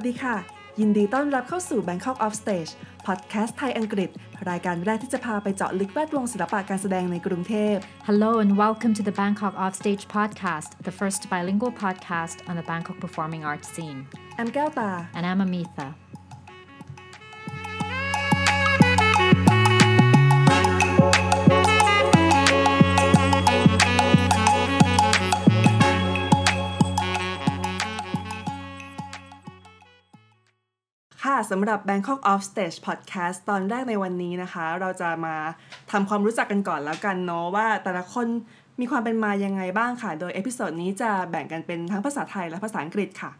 วัสดีค่ะ ยินดีต้อนรับเข้าสู่ Bangkok Off Stage พอดแคสต์ไทยอังกฤษ รายการแรกที่จะพาไปเจาะลึกแวดวงศิลปะการแสดงในกรุงเทพ Hello and welcome to the Bangkok Offstage podcast, the first bilingual podcast on the Bangkok performing arts scene. แอมแก้วตา And I'm Amitha. ค่ะสำหรับ Bangkok Off Stage Podcast ตอนแรกในวันนี้นะคะ เราจะมาทำความรู้จักกันก่อนแล้วกันเนาะว่าแต่ละคนมีความเป็นมายังไงบ้างค่ะ โดย episode นี้จะแบ่งกันเป็นทั้งภาษาไทยและภาษาอังกฤษค่ะ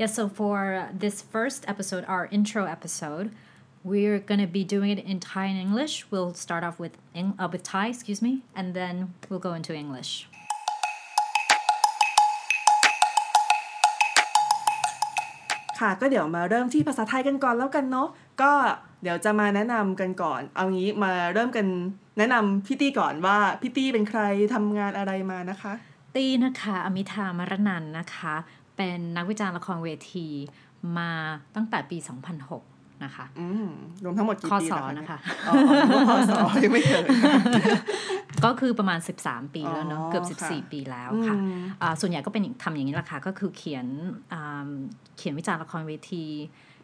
Yeah, so for this first episode, our intro episode, we're gonna be doing it in Thai and English. We'll start off with uh, with Thai, excuse me, and then we'll go into English. ค่ะ ก็เดี๋ยวมาเริ่มที่ภาษาไทยกันก่อนแล้วกันเนาะก็เดี๋ยวจะมาแนะนำกันก่อน เอางี้มาเริ่มกันแนะนำพี่ตี้ก่อนว่าพี่ตี้เป็นใครทำงานอะไรมานะคะ ตี้นะคะอมิธามรนันนะคะ เป็นนักวิจารณ์ละครเวทีมาตั้งแต่ปี 2006 นะคะอืมรวมทั้งหมดกี่ข้อปีสแล้วอคะนะคะอ๋ออ๋อพอสอยังไม่เกิดก็คือประมาณ 13 ปีแล้วเนาะอ๋อเกือบค่ะ14 ปีแล้วค่ะอืมอ่าส่วนใหญ่ก็เป็นทำอย่างนี้แหละค่ะ ก็คือเขียนอ่าเขียนวิจารณ์ละครเวที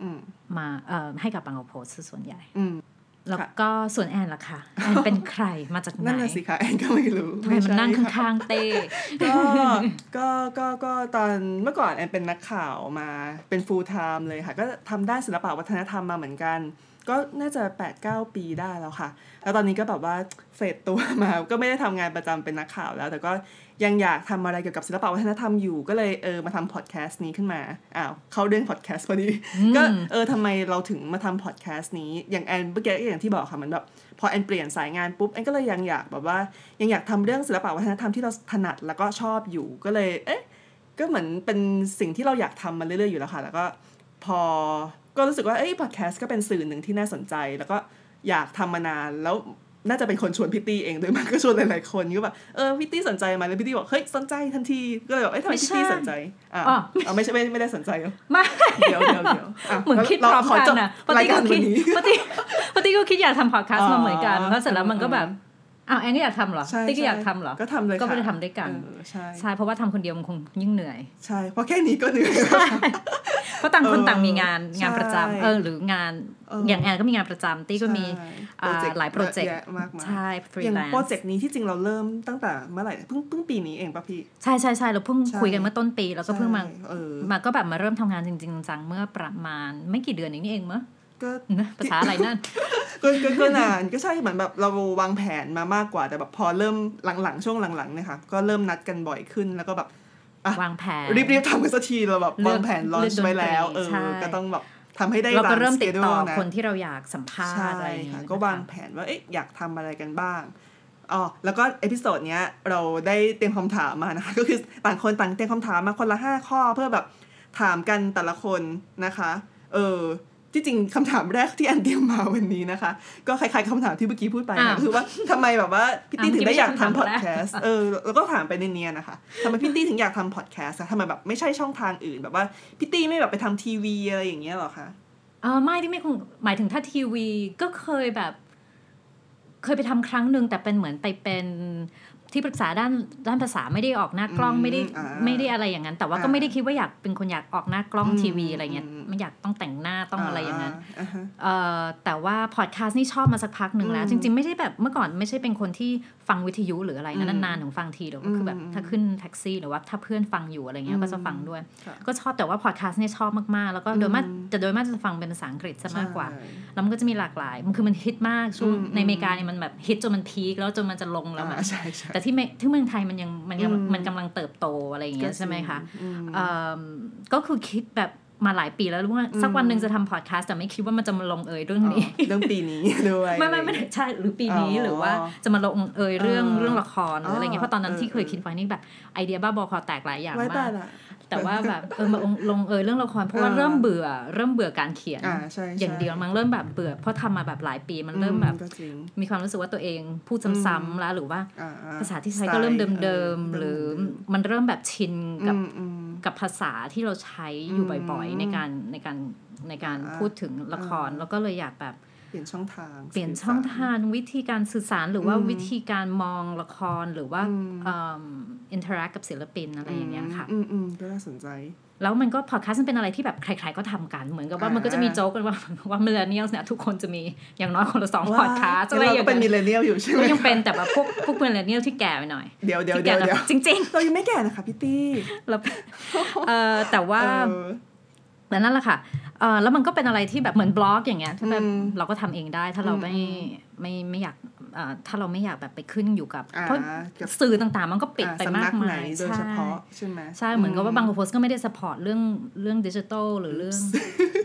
อืมมาเอ่อให้กับบางกอกโพสต์ส่วนใหญ่อืม แล้วก็ส่วนแอนล่ะค่ะแอนเป็นใครมาจากไหนนั่นน่ะสิคะแอนก็ไม่รู้ทำไมมันนั่งใช่ค่ะข้างๆเต้ก็ก็ก็ก็ตอนเมื่อก่อนแอนเป็นนักข่าวมาเป็น full time เลยค่ะ ก็ทำด้านศิลปะวัฒนธรรมมาเหมือนกัน ก็น่าจะ 8-9 ปีได้แล้วค่ะ แล้วตอนนี้ก็แบบว่าเฟดตัวมาก็ไม่ได้ทำงานประจำเป็นนักข่าวแล้ว แต่ก็ ยังอยากทำอะไรเกี่ยวกับศิลปะวัฒนธรรมอยู่ก็เลยเออมาทำพอดแคสต์นี้ขึ้นมาอ้าวเข้าเรื่องพอดแคสต์พอดีก็เออทำไมเราถึงมาทำพอดแคสต์นี้อย่างแอนเมื่อกี้อย่างที่บอกค่ะมันแบบพอแอนเปลี่ยนสายงานปุ๊บแอนก็เลยยังอยากแบบว่ายังอยากทำเรื่องศิลปะวัฒนธรรมที่เราถนัดแล้วก็ชอบอยู่ก็เลยเอ๊ะก็เหมือนเป็นสิ่งที่เราอยากทำมาเรื่อยๆอยู่แล้วค่ะ แล้วก็พอก็รู้สึกว่าเอ้ยพอดแคสต์ก็เป็นสื่อหนึ่งที่น่าสนใจ แล้วก็อยากทำมานานแล้ว น่าจะเป็นคนชวนพี่ตี้เองด้วยมันก็ชวนหลายๆคนก็แบบเออพี่ตี้สนใจไหมแล้วพี่ตี้บอกเฮ้ยสนใจทันทีก็เลยบอกเอ้ยทำไมพี่ตี้สนใจอะอ๋อเอาไม่ใช่ไม่ไม่ได้สนใจเหรอไม่เดี๋ยวเดี๋ยวเดี๋ยวะเหมือนคิดพร้อมขกันจบนะปรายฏิการก็วัคิดนนี้ปฏิปฏิก็คิดอยากทำพอดแคสต์อ๋อมาเหมือนกันแล้วเสร็จแล้วมันก็แบบ อ้าวแอนก็อยากทำเหรอ ใช่ติ๊กก็ใช่อยากทำเหรอ ก็ทำเลยก็ค่ะไม่ได้ทำด้วยกัน เออใช่ใช่เพราะว่าทำคนเดียวมันคงยิ่งเหนื่อย ใช่เพราะแค่นี้ก็เหนื่อย เพราะต่างคนเออต่างมีงานงานประจำใช่เออหรืองานเอออ อย่างแอนก็มีงานประจำตี้ก็มี ใช่อ่าโปรเจกต์หลายโปรเจกต์เยอะแยะมากมายใช่ฟรีแลนซ์ อย่างโปรเจกต์นี้ที่จริงเราเริ่มตั้งแต่เมื่อไหร่เพิ่งเพิ่งปีนี้เองป่ะพี่ ใช่ใช่ใช่เราเพิ่งใช่ คุยกันเมื่อต้นปี แล้วก็เพิ่งมา ใช่เออ มาก็แบบมาเริ่มทำงานจริงๆจังๆเมื่อประมาณไม่กี่เดือนเองนี่เองมั้ง ก็นะภาษาอะไรนั่นก็ก็ก็นานก็ใช่เหมือนแบบเราวางแผนมามากกว่าแต่แบบพอเริ่มหลังๆ ช่วงหลังๆเนี่ยค่ะก็เริ่มนัดกันบ่อยขึ้นแล้วก็แบบอะวางแผนรีบๆทำกันสักทีเราแบบเลือกวางแผนลอนเลือกดนตรีไว้แล้วเออใช่ก็ต้องแบบทำให้ได้เราก็เริ่มตติดต่อ schedule ะคนที่เราอยากสัมภาใช่ษณ์อะไรอย่างค่ะเงี้ยก็วางแผนว่าเอ๊ะอยากทำอะไรกันบ้างอ๋อแล้วก็ episode เนี้ยเราได้เตรียมคำถามมานะคะก็คือต่างคนต่างเตรียมคำถามมาคนละห้าข้อเพื่อแบบถามกันแต่ละคนนะคะ เออ ที่จริงคำถามแรกที่อันเตรียมมาวันนี้นะคะ ก็คล้ายๆคำถามที่เมื่อกี้พูดไปอ้าวนะคือว่าทำไมแบบว่าพี่ตี้อ้าวถึงได้อยากไม่ใช่คำถามแรกทำพอดแคสต์เออแล้วก็ถามไปเนียนๆนะคะทำไมพี่ตี้ถึงอยากทำพอดแคสต์อะทำไมแบบไม่ใช่ช่องทางอื่นแบบว่าพี่ตี้ไม่แบบไปทำทีวีอะไรอย่างเงี้ยหรอคะเออไม่ที่ไม่คงหมายถึงถ้าทีวีก็เคยแบบ เคยไปทำครั้งหนึ่งแต่เป็นเหมือนไปเป็น ที่ปรึกษาด้านด้านภาษาไม่ได้ออกหน้ากล้องอืมไม่ได้อ่าไม่ได้อะไรอย่างนั้น แต่ว่าก็อ่าไม่ได้คิดว่าอยากเป็นคนอยากออกหน้ากล้องอืมทีวีอะไรเงี้ยอืมไม่อยากต้องแต่งหน้าต้องอะไรอย่างนั้นอ่าฮะเอ่อแต่ว่าพอดแคสต์นี่ชอบมาสักพักหนึ่งแล้วอืมจริง ๆ ไม่ได้แบบเมื่อก่อนไม่ใช่เป็นคนที่ ฟังวิทยุหรืออะไรนะอืมนานๆถึงฟังทีหรือว่าคือแบบอืมถ้าขึ้นแท็กซี่หรือว่าถ้าเพื่อนฟังอยู่อะไรเงี้ยก็จะฟังด้วยค่ะก็ชอบแต่ว่าพอดแคสต์เนี่ยชอบมากๆ แล้วก็โดยมากอืมจะโดยมากจะฟังเป็นภาษาอังกฤษซะมากกว่าใช่แล้วมันก็จะมีหลากหลาย มันคือมันฮิตมากช่วงอืมในอเมริกาเนี่ยมันแบบฮิตจนมันพีคแล้วจนมันจะลงแล้วมันอ่าใช่ใช่แต่ที่เมที่เมืองไทยมันยังมันยังอืมมันกำลังเติบโตอะไรอย่างเงี้ยก็จริงใช่ไหมคะอืมเอิ่มก็คือคิดแบบ มาหลายปีแล้วรู้ว่าสักวันหนึ่งจะทำพอดแคสต์แต่ไม่คิดว่ามันจะมาลงเอยเรื่องนี้ เรื่องปีนี้ด้วยไม่ไม่ไม่ได้ใช่หรือปีนี้อ๋อหรือว่าจะมาลงเอยเรื่องเออเรื่องละครหรืออะไรเงี้ยอ๋อเพราะตอนนั้นที่เออเคยคิดไว้นี่แบบไอเดียบ้าบอคอแตกหลายอย่างไว้มาตายกละแต่ว่าแบบเออมาลงเอยเรื่องละครเพราะว่าเออเริ่มเบื่อ เริ่มเบื่อการเขียนอ่าใช่ใช่อย่างเดียวมันเริ่มแบบเบื่อเพราะทำมาแบบหลายปีมันเริ่มแบบก็จริงมีความรู้สึกว่าตัวเองพูดซ้ำๆแล้วหรือว่าอ่ภาษาที่ใช้ก็เริ่มเดิมๆหรือมันเริ่มแบบชินกับอืมอืม กับภาษาที่เราใช้อยู่บ่อยๆ ในการในการในการอ่าพูดถึงละครอ่าแล้วก็เลยอยากแบบ เปลี่ยนช่องทาง เปลี่ยนช่องทางวิธีการสื่อสารหรือว่าวิธีการมองละครหรือว่าinteract กับศิลปินอะไรอย่างเงี้ยค่ะ อืมอืมก็น่าสนใจแล้วมันก็พอดแคสต์มันเป็นอะไรที่แบบใคร ๆก็ทำกัน เหมือนกับว่าอ่ามันก็จะมีโจ๊กกันว่าว่า millennial เนี่ยทุกคนจะมีอย่างน้อยคนละสองพอดแคสต์อะไรอย่างเป็นมิเงี้ยเราก็เป็น millennialยลอยู่ใช่ไหมก็ยัยังเป็นแต่แบบพวกพวก millennial ที่แก่ไปหน่อยเดี๋ยวเดี๋ยวเดี๋ยวเดี๋ยวที่จริงเรายังไม่แก่นะคะพี่ตี้ ที่แก่ๆแล้วเออแต่ว่าเออ แต่นั่นแหละค่ะเออแล้วมันก็เป็นอะไรที่แบบเหมือนบล็อกอย่างเงี้ยที่แบบอืมเราก็ทำเองได้ ถ้าเราอืมไม่ไม่ไม่อยากเอ่อถ้าเราไม่อยากแบบไปขึ้นอยู่กับอ่าเพราะกับสื่อต่างๆ มันก็ปิดอ่าไปสำมานักกมาไหนยโดยเฉพาะใช่ไหมใช่เหมือนกับว่าบางโพสก็ไม่ได้สปอร์ตเรื่องเรื่องดิจิทัลหรือเรื่อง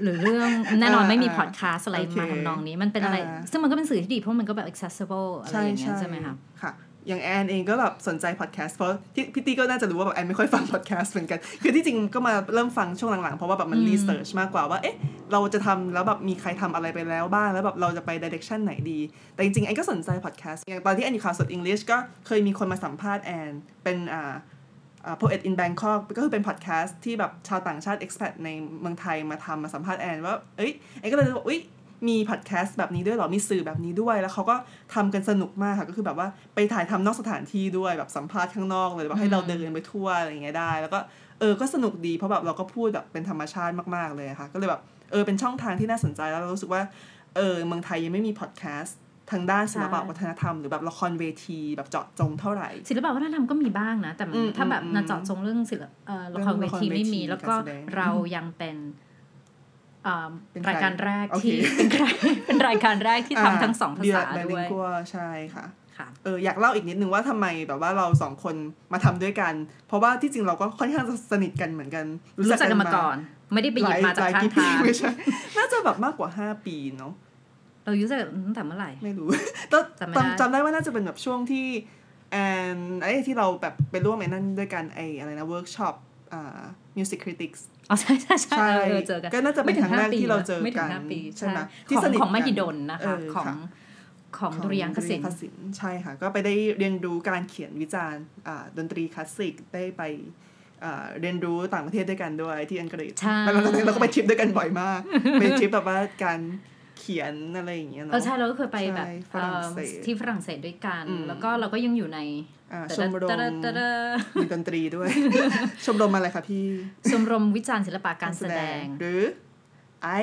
หรือเรื่องแน่นอนอ่าไม่มีอ่าพอดแคสต์อะไรโอเคมาทำนองนี้มันเป็นอะไรอ่าซึ่งมันก็เป็นสื่อที่ดีเพราะมันก็แบบ accessible อะไรอย่างเงี้ยใช่ไหมคะค่ะ อย่างแอนเองก็แบบสนใจพอดแคสต์เพราะที่พี่ตี้ก็น่าจะรู้ว่าแบบแอนไม่ค่อยฟังพอดแคสต์เหมือนกัน คือที่จริงก็มาเริ่มฟังช่วงหลังๆ เพราะว่าแบบมันอืมรีเสิร์ชมากกว่าว่า เอ๊ะ เราจะทำแล้วแบบมีใครทำอะไรไปแล้วบ้าง แล้วแบบเราจะไป direction ไหนดี แต่จริงๆ แอนก็สนใจพอดแคสต์อย่างตอนที่แอนอยู่ข่าวสดอังกฤษก็เคยมีคนมาสัมภาษณ์แอนเป็นอ่าอ่า Poet in Bangkok ก็คือเป็นพอดแคสต์ที่แบบชาวต่างชาติ expat ในเมืองไทยมาทำมาสัมภาษณ์แอนว่าเอ้ยแอนก็เลยรู้ว่าอุ้ย มีพอดแคสต์แบบนี้ด้วยเหรอ มีสื่อแบบนี้ด้วย แล้วเขาก็ทำกันสนุกมากค่ะ ก็คือแบบว่าไปถ่ายทำนอกสถานที่ด้วยแบบสัมภาษณ์ข้างนอกเลยแบบให้เราเดินไปทั่วอะไรอย่างเงี้ยได้ แล้วก็เออ ก็สนุกดี เพราะแบบเราก็พูดแบบเป็นธรรมชาติมากๆเลยอะค่ะ ก็เลยแบบเออเป็นช่องทางที่น่าสนใจแล้วเรารู้สึกว่าเออเมืองไทยยังไม่มีพอดแคสต์ทางด้านศิลปะใช่วัฒนธรรมหรือแบบละครเวทีแบบเจาะจงเท่าไหร่ ศิลปะวัฒนธรรมก็มีบ้างนะ แต่มันอืมถ้าแบบอืมนาเจาะจงเรื่องศิลปเอ่อละครเรื่เวองละครทีไม่มีเวทีแล้วก็การแสดงเรายังเป็นเอ่อเป็นใค รรายการแรกโอเคที่เป็นรายเป็นรายการแรกที่ทำทั้งสองภาษาไบด้ลิวงยกัวใช่ค่ะค่ะเอออยากเล่าอีกนิดนึงว่าทำไมแบบว่าเราสองคนมาทำด้วยกัน เพราะว่าที่จริงเราก็ค่อนข้างจะสนิทกันเหมือนกันรู้จักกันมาก่อน ไม่ได้ไปหยิบมาจากหลยข้างกี่ปีทางไม่ใช่น่าจะแบบมากกว่า5ปีเนาะเรารู้จักกันตั้งแต่เมื่อไหร่ไม่รู้แต่จำไม่ได้จำได้ว่าน่าจะเป็นแบบช่วงที่แอนไอ้ที่เราแบบไปร่วมไอ้นั่นด้วยกันไอ้อะไรนะเวิร์กช็อปอ่า music critics อ๋อใช่ใช่ใช่ใช่เออเจอกันก็น่าจะเป็นไม่ถึครั้งแรกห้าปีที่เราเจอไม่ถึกังนห้าปีใช่ไหมขที่องสนิทของมกันหิดลนะเอคะอของค่ะของดุริยางคศิลป์ดุริยางคศิลป์ใช่ค่ะ ก็ไปได้เรียนรู้การเขียนวิจารณ์อ่าดนตรีคลาสสิกได้ไปอ่าเรียนรู้ต่างประเทศด้วยกันด้วยที่อังกฤษใช่แล้วเราเราก็ไปทริปด้วยกันบ่อยมากไปทริปแบบว่าการเขียนอะไรอย่างเงี้ยเอเนาะอใช่เราก็เคยไปแบบใช่ฝรั่งเศสเอ่อที่ฝรั่งเศสด้วยกันอืมแล้วก็เราก็ยังอยู่ในอ่า ชมรมตะดะตะดะมีดนตรีด้วย ชมรมอะไรคะพี่ ชมรมวิจารณ์ศิลปะการแสดง หรือ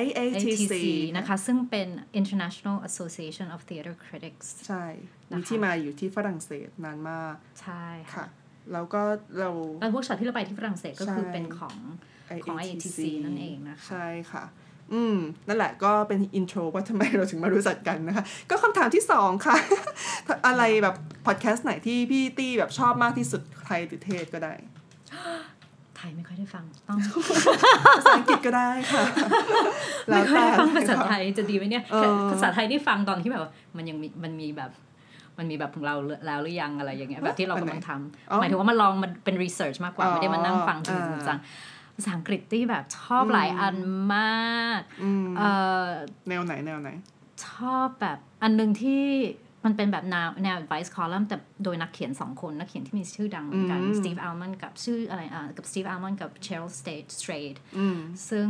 IATC ATC นะคะ ซึ่งเป็น International Association of Theatre Critics ใช่นะคะมีที่มาอยู่ที่ฝรั่งเศสนานมาก ใช่ค่ะค่ะแล้วก็เราแล้วเวิร์กช็อปที่เราไปที่ฝรั่งเศสก็คือใช่เป็นของของ IATC นั่นเองนะคะ ใช่ค่ะ อืม นั่นแหละก็เป็น intro ว่าทำไมเราถึงมารู้จักกันนะคะ ก็คำถามที่สองค่ะ อะไรแบบพอดแคสต์ไหนที่พี่ตี้แบบชอบมากที่สุดไทยหรือเทศก็ได้ไทยไม่ค่อยได้ฟังต้องภาษาอังกฤษก็ได้ค่ะไม่ค่อยได้ฟังแล้วแต่ภาษาไทยจะดีไหมเนี่ยเออภาษาไทยที่ฟังตอนที่แบบว่ามันยังมีมันมีแบบมันมีแบบของเราแล้วหรือยังอะไรอย่างเงี้ยแบบที่เรากำลังทอ๋อำหมายถึงว่ามาลองมันเป็นรีเสิร์ชมากกว่าอ๋อไม่ได้มานั่งฟังจริงอ่าๆจัง ภาษาอังกฤษที่แบบชอบหลายอันมากอืมเออแนวไหนแนวไหน ชอบแบบอันหนึ่งที่มันเป็นแบบแนวแนว advice column แต่โดยนักเขียนสองคนนักเขียนที่มีชื่อดังเหมือนกันอืม Steve Almond กับชื่ออะไรอะกับ Steve Almond กับ Cheryl Strayed อืมซึ่ง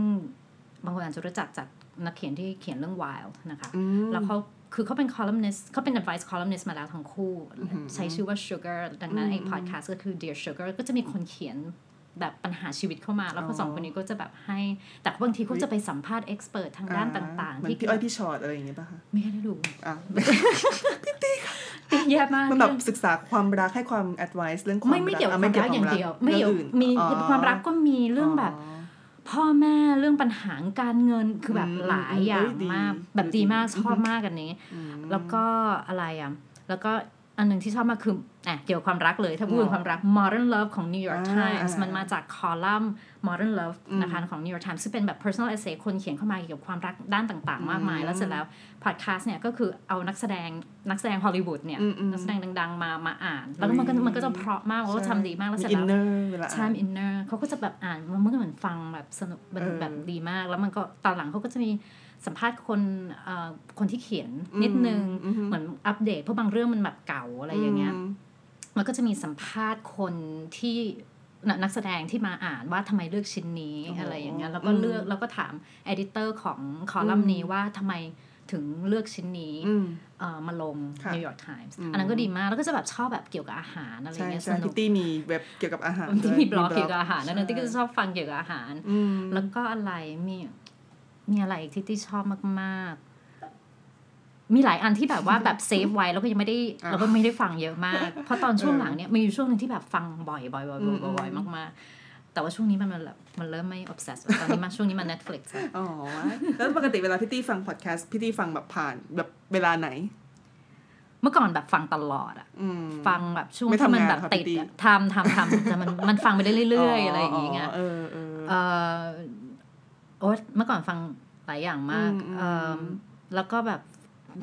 บางคนอาจจะรู้จักจากนักเขียนที่เขียนเรื่อง Wild นะคะอืมแล้วเขาคือเขาเป็น columnist เขาเป็น advice columnist มาแล้วทั้งคู่ ใช้ชื่อว่า Sugar ดังนั้นไอ้ podcast ก็คือ Dear Sugar ก็จะมีคนเขียน แบบปัญหาชีวิตเข้ามา แล้วเขาสองคนนี้ก็จะแบบให้ แต่บางทีเขาจะไปสัมภาษณ์ expert ทางด้านต่างๆ เหมืๆอนที่พี่อ้อยพี่ชอตอะไรอย่างเงี้ยป่ะคะไม่ได้ดูอะแย่มากมันแบบศึกษาความรักให้ความ advice เรื่องความไม่ไม่เกี่ยวกับอะความรักอย่างเดียวไม่เกี่ยวรื่องอื่นมีอ๋อความรักก็มีเรื่องแบบพ่อแม่เรื่องปัญหาการเงินคือแบบอืมหลายอย่างเอ้ยดีมากแบบดีมากดีชอบมากอันนี้ แล้วก็อะไรอะแล้วก็ อันหนึ่งที่ชอบมากคืออะเกี่ยวกับความรักเลย ถ้าพูดถึงความรัก Modern Love ของ New York อ่า Times อ่ามันมาจากคอลัมน์ Modern Love นะคะของ New York Times ซึ่งเป็นแบบ personal essay คนเขียนเข้ามาเกี่ยวกับความรักด้านต่างๆ มากมาย แล้วเสร็จแล้ว podcast เนี่ยก็คือเอานักแสดงนักแสดงฮอลลีวูดเนี่ยอืมอืมนักแสดงดัง ๆ มามาอ่าน แล้วก็มันก็มันก็จะเพราะมากแล้วก็ทำดีมากแล้วเสร็จอิแล้ว inner เวลาใช่ inner เขาก็จะแบบอ่านมันก็เหมือนฟังแบบสนุกมันเออแบบดีมาก แล้วมันก็ตอนหลังเขาก็จะมี สัมภาษณ์คนเอ่อคนที่เขียนนิดนึงอืมอืมเหมือนอัปเดตเพราะบางเรื่องมันแบบเก่าอะไรอย่างเงี้ยมมันก็จะมีสัมภาษณ์คนที่นักนักแสดงที่มาอ่านว่าทำไมเลือกชิ้นนี้โอ้โหอะไรอย่างเงี้ยแล้วก็เลือกแล้วก็ถาม editor ของคอลัมน์นี้ว่าทำไมถึงเลือกชิ้นนี้อืมเอ่อมาลงค่ะ New York Times อืมอันนั้นก็ดีมาก แล้วก็จะแบบชอบแบบเกี่ยวกับอาหารอะไรเงี้ยสใช่นุพิกตตี้มีเว็บเกี่ยวกับอาหารที่ด้วยมีบล็อกเกี่ยวกับอาหารนั่นนึงที่ก็ใช่จะชอบฟังเกี่ยวกับอาหารอืมแล้วก็อะไรมี มีอะไรอีกที่ที่ชอบมากๆ มีหลายอันที่แบบว่าแบบ save ไว้แล้วก็ยังไม่ได้อ่าเราก็ไม่ได้ฟังเยอะมาก เพราะตอนช่วงหลังเนี่ยมีอยู่ช่วงหนึ่งที่แบบฟังบ่อยๆบ่อยๆบ่อยอืมๆบ่อยๆมากๆแต่ว่าช่วงนี้มันมันแบบมันเริ่มไม่ obsess ตอนนี้มาช่วงนี้มัน Netflix อะอ๋อ แล้วปกติเวลาพี่ตี้ฟังพอดแคสต์พี่ตี้ฟังแบบผ่านแบบเวลาไหน เมื่อก่อนแบบฟังตลอดอะอืมฟังแบบช่วงไม่ที่ทำมันงานแบบครับติดพี่อะทำทำทำแต่มันมันฟังไปได้เรื่อยๆ อะไรอย่างเงี้ย โอ๊ตเมื่อก่อนฟังหลายอย่างมากอืมอืมเออแล้วก็แบบ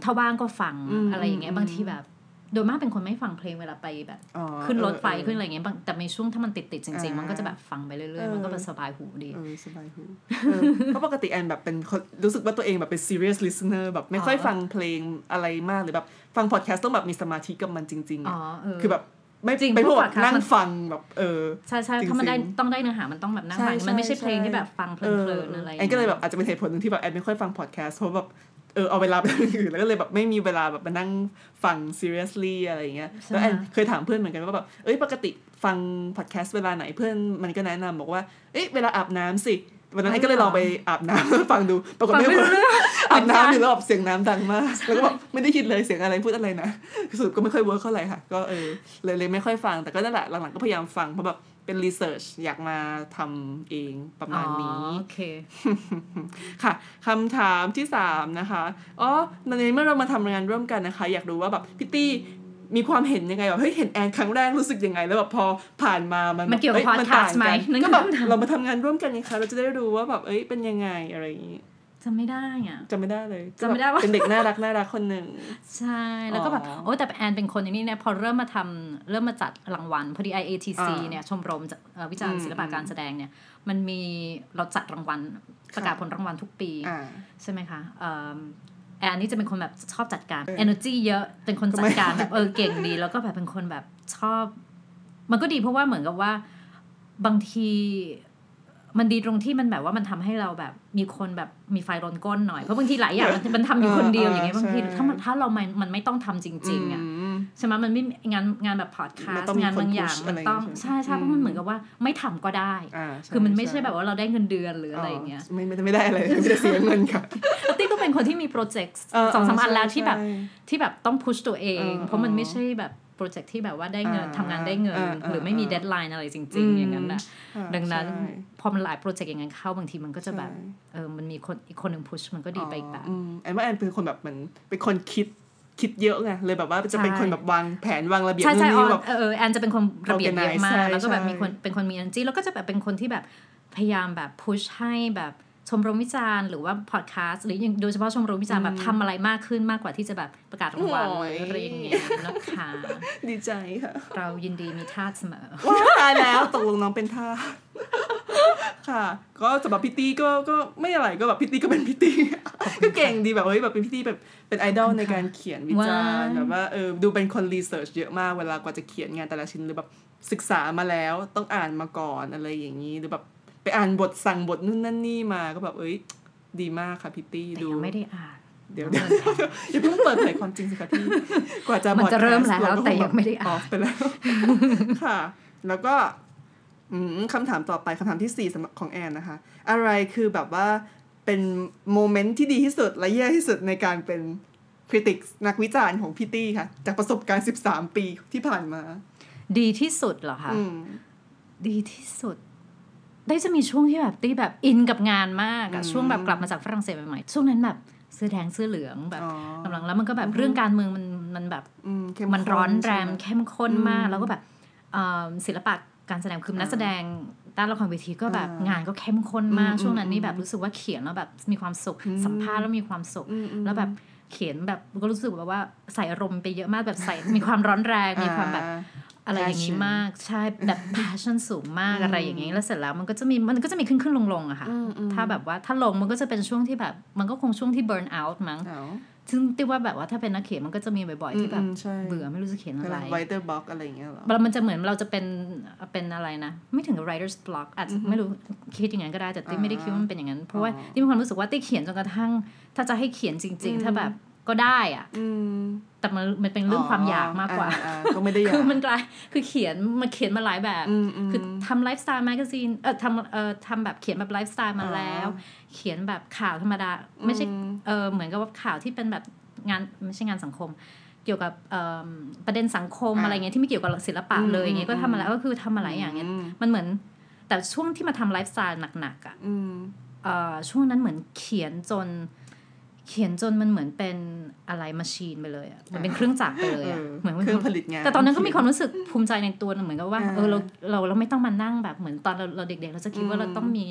ถ้าว่างก็ฟังอืมอะไรอย่างเงี้ยอืมบางทีแบบ โดยมากเป็นคนไม่ฟังเพลงเวลาไปแบบอ๋อขึ้นรถไฟเออขึ้นอะไรเงี้ยบางแต่ในช่วงถ้ามันติดติดๆจริงอ่าๆมัมันก็จะแบบฟังไปเรื่เออยอๆมันก็เป็นสบายหูดีเออสบายหูเออเพราะปกติแอนแบบเป็นคนรู้สึกว่าตัวเองแบบเป็น serious listener แบบไม่ค่อยอ๋อฟังเพลงอะไรมากหรือแบบฟังพอดแคสต์ต้องแบบมีสมาธิกับมันจริงๆอ๋ออะเออคือแบบ ไม่จริงไม่พวกพวกแบบ podcast นั่งมันฟังแบบเออใช่ใช่จริงๆถ้ามันได้ต้องได้เนื้อหามันต้องแบบนั่งฟังใช่มันไม่ใช่ใช่เพลงที่แบบฟังเพเออลินๆอะไรอย่างแอนก็เลยเงี้แบบยออาจจะเป็นเหตุผลหนึ่งที่แบบแอนไม่ค่อยฟังพอดแคสต์เพราะแบบเออเอาเวลาไปทำอย่างอื่นแล้วก็เลยแบบไม่มีเวลาแบบมานั่งฟัง seriously อะไรอย่างเงี้ยแล้วแอนเคยถามเพื่อนเหมือนกันว่าแบบเอ้ยปกติฟังพอดแคสต์เวลาไหนเพื่อนมันก็แนะนำบอกว่าเอ้ยเวลาอาบน้ำสิ วันนั้นแอนก็เลยลองไปอาบน้ำแล้วฟังดู ปรากฏฟังไม่ไม่เวิรู้เรื่อง ไม่ work อาบน้ำอยู่แล้วแบบเสียงน้ำดังมาก แล้วก็แบบไม่ได้คิดเลยเสียงอะไรพูดอะไรนะสรุดก็ไม่ค่อย work เท่าไหร่ค่ะ ก็เออเลยเลยไม่ค่อยฟัง แต่ก็นั่นแหละหลังๆก็พยายามฟังเพราะแบบเป็นรีเสิร์ชอยากมาทำเองประมาณนี้อ๋อโอเคค่ะคำถามที่สามนะคะอ๋อในเมื่อเรามาทำงานร่วมกันนะคะ อยากรู้ว่าแบบพี่ตี้ มีความเห็นยังไงแบบเฮ้ยเห็นแอนครั้งแรกรู้สึกยังไง แล้วแบบพอผ่านมามันมันเกี่ยวกับอ้ podcast ต่างไหมนั่นก็แบบคือคำถามเรามาทำงานร่วมกันไงคะเราจะได้รู้ว่าแบบเอ้ยเป็นยังไงอะไรอย่างงี้จำไม่ได้อะจำไม่ได้เลยจำไม่ได้ว่าเป็นเด็กน่ารักน่ารักคนหนึ่งใช่แล้วก็แบบอ๋อโอ้แต่แอนเป็นคนอย่างนี้เนี่ยพอเริ่มมาทำเริ่มมาจัดรางวัลพอดี IATC อ่าเนี่ยชมรมจะเอ่อวิจารอืณ์มศิลปะการแสดงเนี่ย มันมีเราจัดรางวัลประกาศผลรางวัลทุกปีอ่าใช่ไหมคะเอิ่ม แอนนี่จะเป็นคนแบบชอบจัดการเออ energy เยอะเป็นคนจัดการแบบเออเก่งดี แล้วก็แบบเป็นคนแบบชอบ มันก็ดีเพราะว่าเหมือนกับว่าบางทีมันดีตรงที่มันแบบว่ามันทำให้เราแบบมีคนแบบมีไฟร้อนก้นหน่อยเพราะบางทีหลายอย่างมันมันทำอยู่คนเดียวอย่างเงี้ยบางทีถ้ามันถ้าเรามันมันไม่ต้องทำจริง ๆอะม ใช่ไหมมันไม่งานงานแบบพอดแคมัสนต้องต์มีงานคนบางอย่าง push มันต้องอะไรอย่างเงี้ยใช่ใช่เพราะมันเหมือนกับว่าไม่ทำก็ได้อ่าคือมันไม่ใช่แบบว่าเราได้เงินเดือนหรืออะไรอย่างเงี้ยไม่ไม่ไม่ได้อะไรไม่ได้เสียเงินค่ะแล้วตี้ก็เป็นคนที่มีโปรเจกต์เออสองสามอันใช่แล้วที่แบบใช่ที่แบบต้องพุชตัวเองเออเพราะมันเออไม่ใช่แบบโปรเจกต์ที่แบบว่าได้เงินอ่าทำงานได้เงินอ่าอ่าหรือไม่มีอ่าเดทไลน์อะไรจริงอืมๆอย่างนั้นนะอ่าดังนั้นใช่พอมันหลายโปรเจกต์อย่างนั้นเข้าบางทีมันก็จะแบบใช่เออมันมีคนอีกคนหนึ่งพุชมันก็ดีไปอีกแบบอืมแอนว่าแอนเป็นคนแบบเหมือนเป็นคนคิด คิดเยอะไงเลยแบบว่าจะเป็นใช่คนแบบวางแผนวางระเบียบใช่นู่ใช่นอนี่อนแบบเออเออแอนจะเป็นคนระเบียบเยอะ organize มาใช่กแล้วก็แบบใช่มีคนเป็นคนมี energy แล้วก็จะแบบเป็นคนที่แบบพยายามแบบพุชให้แบบชมรมวิจารณ์หรือว่าพอดแคสต์หรืออย่างโดยเฉพาะชมรมวิจารณ์แบบทำอะไรมากขึ้นมากกว่าที่จะแบบประกาศรางวัลโอ้ยหรืออะไรอย่างเงี้ยนะคะดีใจค่ะ เรายินดีมีทาสเสมอว้าวตายแล้วตกลงน้องเป็นท่าส ค่ะ ก็สำหรับพี่ตี้ก็ก็ไม่อะไรก็แบบพี่ตี้ก็เป็นพี่ตี้ก็เก่งดีแบบเฮ้ยแบบเป็นพี่ตี้แบบเป็นไอดอลในการเขียนวิจารณ์ว้าวแบบว่าเออดูเป็นคนรีเสิร์ชเยอะมากเวลากว่าจะเขียนงานแต่ละชิ้นหรือแบบศึกษามาแล้วต้องอ่านมาก่อนอะไรอย่างนี้หรือแบบไปอ่านบทสั่งบทนู่นนั่นนี่มาก็แบบเอ้ยดีมากค่ะพี่ตี้แต่ดูยังไม่ได้อ่านเดี๋ยวเดี๋ยวอย่าเพิ่งเปิดเผยความจริงสิคะพี่กว่าจะมันจะเริ่ม podcast แล้วก็คแต่ยังไม่ได้ออ่าอนฟไปแล้วค่ะ แล้วก็อืม คำถามต่อไปคำถามที่สี่สำหรับของแอนนะคะ อะไรคือแบบว่าเป็นโมเมนต์ที่ดีที่สุดและแย่ที่สุดในการเป็นคริติกนักวิจารณ์ของพี่ตี้ค่ะ จากประสบการณ์ 13 ปีที่ผ่านมา ดีที่สุดเหรอคะอืมดีที่สุด ได้จะมีช่วงที่แบบตีแบบอินกับงานมากอะอืมช่วงแบบกลับมาจากฝรั่งเศสใหม่ๆช่วงนั้นแบบเสื้อแดงเสื้อเหลืองแบบอ๋อกำลังแล้วมันก็แบบเรื่องการเมืองมันมันแบบอืมเข้มันร้อนแรงใช่ไหเข้มข้นมากอืมแล้วก็แบบเอ่อศิลปะ การแสดงคือนักแสดงด้านละครเวทีก็แบบอ่างงานก็เข้มข้นมากอืมช่วงนั้นนี่อืมแบบรู้สึกว่าเขียนแล้วแบบมีความสุขอืมสัมภาษณ์แล้วมีความสุขอืมอืมแล้วแบบเขียนแบบก็รู้สึกแบบว่าใส่อารมณ์ไปเยอะมากแบบใส่มีความร้อนแรงมีความแบบอ่อะไรอย่างนี้ passion มากใช่แบบ passion สูงมากอะไรอย่างนี้แล้วเสร็จแล้วมันก็จะมีมันก็จะมีขึ้นขึ้นลงลงๆอะค่ะอืมอืมถ้าแบบว่าถ้าลงมันก็จะเป็นช่วงที่แบบ มันก็คงช่วงที่ burn out มั้งเอา ซึ่งติว่าแบบว่าถ้าเป็นนักเขียนมันก็จะมีบ่อยๆ ที่แบบอืมใช่เบื่อไม่รู้จะเขียนอะไรไวเตอร์บ็อกอะไรอย่างเงี้ยเหรอเรามันจะเหมือนเราจะเป็นเป็นอะไรนะ ไม่ถึงกับ writer's block อาจจะไม่รู้คิดอย่างนั้นก็ได้แต่ตี้ไม่ได้คิดว่ามันเป็นอย่างนั้น เพราะว่าตี้มีความรู้สึกว่าตี้เขียนจนกระทั่ง ถ้าจะให้เขียนจริง ๆ ถ้าแบบ ก็ได้อะอืมแต่มันมันเป็นเรื่องความอยากมากกว่าอ่อ่ก็ไม่ได้อยากคือมันกลายคือเขียนมันเขียนมาหลายแบบอืมอืมคือทำไลฟ์สไตล์ magazine เออทำเอ่อทำแบบเขียนแบบไลฟ์สไตล์มาแล้ว เขียนแบบข่าวธรรมดา ไม่ใช่อืมเออเหมือนกับว่าข่าวที่เป็นแบบงานไม่ใช่งานสังคม เกี่ยวกับเอิ่มประเด็นสังคมอ่าอะไรเงี้ยที่ไม่เกี่ยวกับศิลปะอืมเลยอย่างเงี้ยก็ทำมาแล้วก็คือทำมาหลายอย่างเงี้ยอืมมันเหมือน แต่ช่วงที่มาทำไลฟ์สไตล์หนักๆอะอืมเอ่อช่วงนั้นเหมือนเขียนจน เขียนจนมันเหมือนเป็นอะไรมาชีนไปเลยอะเหมือนเป็นเครื่องจักรไปเลยอะเออเหมือนเครื่องผลิตงานแต่ตอนนั้นก็มีความรู้สึกภูมิใจในตัวเหมือนกับว่าอ่าเออเราเราเราไม่ต้องมานั่งแบบเหมือนตอนเราเราเด็กๆ เราจะคิดว่าอืมเราต้องมี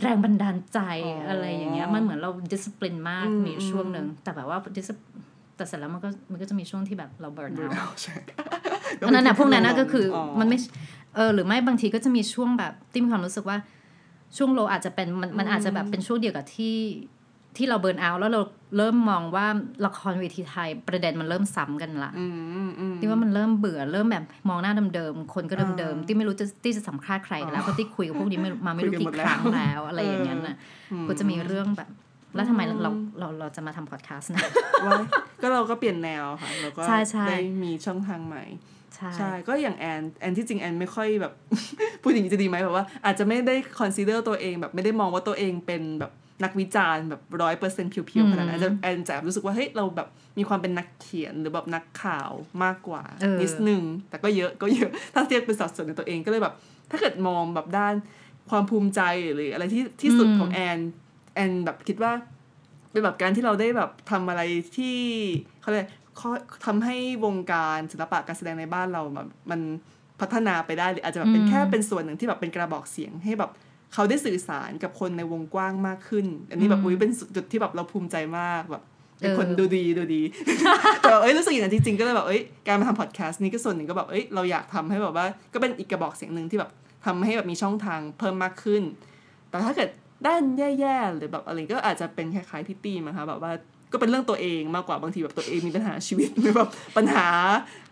แรงบันดาลใจอ๋อออะไรอย่างเงี้ยมันเหมือนเราดิส c ปลินมากอืมมีช่วงหนึ่งแต่แบบว่า discipline แต่เสร็จแล้วมันก็มันก็จะมีช่วงที่แบบเราเบิร์นเอาใช่อันนั้นนะพวกนั้นนะก็คือออมันไม่เออหรือไม่บางทีก็จะมีช่วงแบบที่มีความรู้สึกว่าช่วงโลอาจจะเป็นมันมันอาจจะแบบเป็นช่วงเดียวกับที่ ที่เราเบิร์นเอาแล้วเราเริ่มมองว่าละครเวทีไทยประเด็นมันเริ่มซ้ำกันละอืมอืมอืมที่ว่ามันเริ่มเบื่อเริ่มแบบมองหน้าเดิมๆคนก็เดิมๆที่ไม่รู้จะที่จะสัมภาษณ์ใครกันแล้วเพราะที่คุยกับพวกนี้ไม่มาไม่รู้คุยกันหมดกี่ครั้งแล้วแล้วอะไรอย่างเงี้ยน่ะก็จะมีเรื่องแบบ แล้วทำไมเราเราเราเราจะมาทำพอดแคสต์นะไว้ก็เราก็เปลี่ยนแนวค่ะแล้วก็ใช่ใช่ได้มีช่องทางใหม่ใช่ใช่ ก็อย่างแอนแอนที่จริงแอนไม่ค่อยแบบ พูดอย่างนี้จะดีไหมแบบว่าอาจจะไม่ได้ consider ตัวเองแบบไม่ได้มองว่าตัวเองเป็นแบบ นักวิจารณ์แบบร้อยเปอร์เซ็นต์เพียวๆขนาดนั้นอาจจะแอนจะรู้สึกว่าเฮ้ยเราแบบมีความเป็นนักเขียนหรือแบบนักข่าวมากกว่าเออนิดนึง แต่ก็เยอะก็เยอะถ้าเทียบเป็นสัดส่วนในตัวเองก็เลยแบบ ถ้าเกิดมองแบบด้านความภูมิใจหรืออะไรที่ที่สุดของแอนแอนแบบคิดว่าเป็นแบบการที่เราได้แบบทำอะไรที่เขาเรียกข้อทำให้วงการศิลปะการแสดงในบ้านเราแบบมันพัฒนาไปได้หรืออาจจะแบบเป็นอืมแค่เป็นส่วนหนึ่งที่แบบเป็นกระบอกเสียงให้แบบ เขาได้สื่อสารกับคนในวงกว้างมากขึ้น อันนี้แบบอุ้ยเป็นจุดที่แบบเราภูมิใจมากแบบเป็นคนเออดูดีดูดีแต่ว่าเอ้ยรู้สึกอย่างนั้นจริง ๆ ก็เลยแบบเอ้ยการมาทำพอดแคสต์นี้ก็ส่วนหนึ่งก็แบบเอ้ยเราอยากทำให้แบบว่าก็เป็นอีกกระบอกเสียงหนึ่งที่แบบทำให้แบบมีช่องทางเพิ่มมากขึ้น แต่ถ้าเกิดด้านแย่ๆหรือแบบอะไรก็อาจจะเป็นคล้ายๆพี่ตี้มั้งคะแบบว่าก็เป็นเรื่องตัวเองมากกว่าบางทีแบบตัวเองมีปัญหาชีวิตหรือแบบปัญหา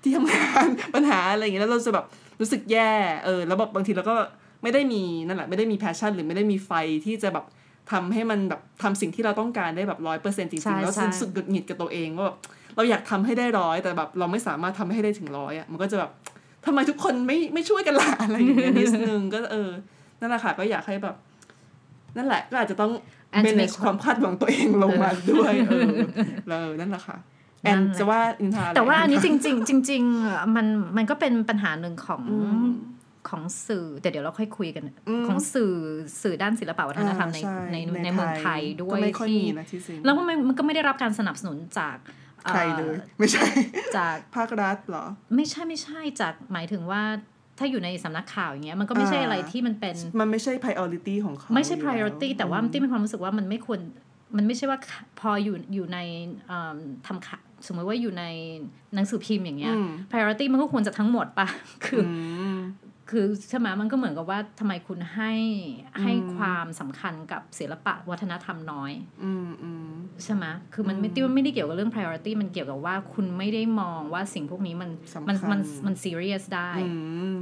ที่ทำงานปัญหาอะไรอย่างเงี้ยแล้วเราจะแบบรู้สึกแย่เออแล้วแบบบางทีเราก็ ไม่ได้มีนั่นแหละไม่ได้มี passion หรือไม่ได้มีไฟที่จะแบบทำให้มันแบบทำสิ่งที่เราต้องการได้แบบร้อยเปอร์เซ็นต์จใช่ริงๆ ใช่ แล้วใช่รู้สึกหงุดหงิดกับตัวเองว่าแบบเราอยากทำให้ได้ร้อยแต่แบบเราไม่สามารถทำให้ได้ถึงร้อยอะมันก็จะแบบทำไมทุกคนไม่ไม่ช่วยกันล่ะอะไรอย่างเงี้ยนิดนึงก็เออ นั่นแหละค่ะก็อยากให้แบบ นั่นแหละก็อาจจะต้องแอนจะมี manage ความคาดหวังตัวเองลงมาด้วยเออแล้วนั่นแหละค่ะแอนนั่นแหละจะว่าอินทาอะไรแต่ว่าอันนี้จริง ๆ จริง ๆ มันมันก็เป็นปัญหาหนึ่งของอืม ของสื่อแต่เดี๋ยวเราค่อยคุยกันอืมของสื่อสื่อด้านศิลปวัฒนธรรมในอ่าช่ในในเมืองไทยด้วก็ยไม่ค่อยที่มีนะที่จริงแล้วก็มันมันก็ไม่ได้รับการสนับสนุนจากอ่อใครเลย ไม่ใช่จากภาครัฐเหรอ ไม่ใช่ไม่ใช่จากหมายถึงว่าถ้าอยู่ในสำนักข่าวอย่างเงี้ยมันก็ไม่ใช่อ่าอะไรที่มันเป็น มันไม่ใช่ priority ของเขาไม่ใช่อยู่แล้ว priority แต่ว่าที่มีความรู้สึกว่ามันไม่ควรมันไม่ใช่ว่าพออยู่อยู่ในเอิ่มทำข่าวสมมติว่าอยู่ในหนังสือพิมพ์อย่างเงี้ยอืม priority มันก็ควรจะทั้งหมดปะคืออม คือใช่ไหมมันก็เหมือนกับว่าทำไมคุณให้ให้อืมความสำคัญกับศิลปะวัฒนธรรมน้อยอืมอืมใช่ไหมคือมันไม่ที่ว่าไม่ได้เกี่ยวกับเรื่อง priority มันเกี่ยวกับว่าคุณไม่ได้มองว่าสิ่งพวกนี้มันสำคัญมันมันมัน serious ได้อืม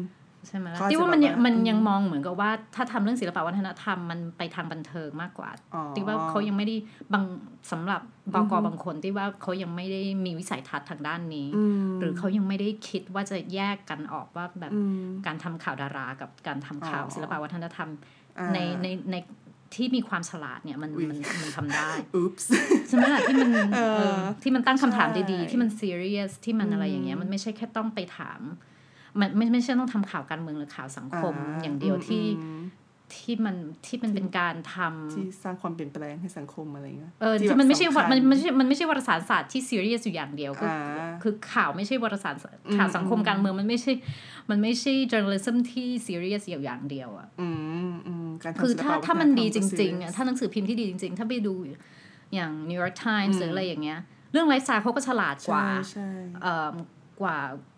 ใช่ไหมเขาอาจจะที่ว่ามันยังแบบว่ามันยังอืมมองเหมือนกับว่า ถ้าทำเรื่องศิลปะวัฒนธรรมมันไปทางบันเทิงมากกว่าอ๋อที่ว่าเขายังไม่ได้บางสำหรับบกบางคนที่ว่าเขายังไม่ได้มีวิสัยทัศน์ทางด้านนี้อืมหรือเขายังไม่ได้คิดว่าจะแยกกันออกว่าแบบอืมการทำข่าวดารากับการทำข่าวอ๋อศิลปะวัฒนธรรมอ่าในในในที่มีความฉลาดเนี่ยมันอุ๊ยมันมันทำได้อุ๊ปส์ใช่ไหมล่ะที่มันเออเออที่มันตั้งคำถามใช่ดีๆ ที่มัน serious ที่มันอะไรอย่างเงี้ยมันไม่ใช่แค่ต้องไปถาม มันไม่ไม่ใช่ต้องทำข่าวการเมืองหรือข่าวสังคมอย่างเดียวที่อืมที่มันที่มันเป็นการทำที่สร้างความเปลี่ยนแปลงให้สังคมอะไรเงี้ยเออที่ที่แบบมันไม่ใช่ว่าสำคัญมันไม่ใช่มันไม่ใช่วารสารศาสตร์ที่ serious อยู่อย่างเดียวก็อ่าคือข่าวไม่ใช่วารสารอืมข่าวสังคมอืมการเมืองมันไม่ใช่ มันไม่ใช่ journalism ที่ serious อยู่อย่างเดียวอะอืมอืมการทำคือศิลปะถ้าวัฒถ้ามันดีธจก็ริงๆ serious อะถ้าหนังสือพิมพ์ที่ดีจริง ๆ ถ้าไปดูอย่าง New York Times หรืออะไรอย่างเงี้ย เรื่องไลฟ์สไตล์เขาก็ฉลาดกว่าใช่ใช่เอ่อกว่าก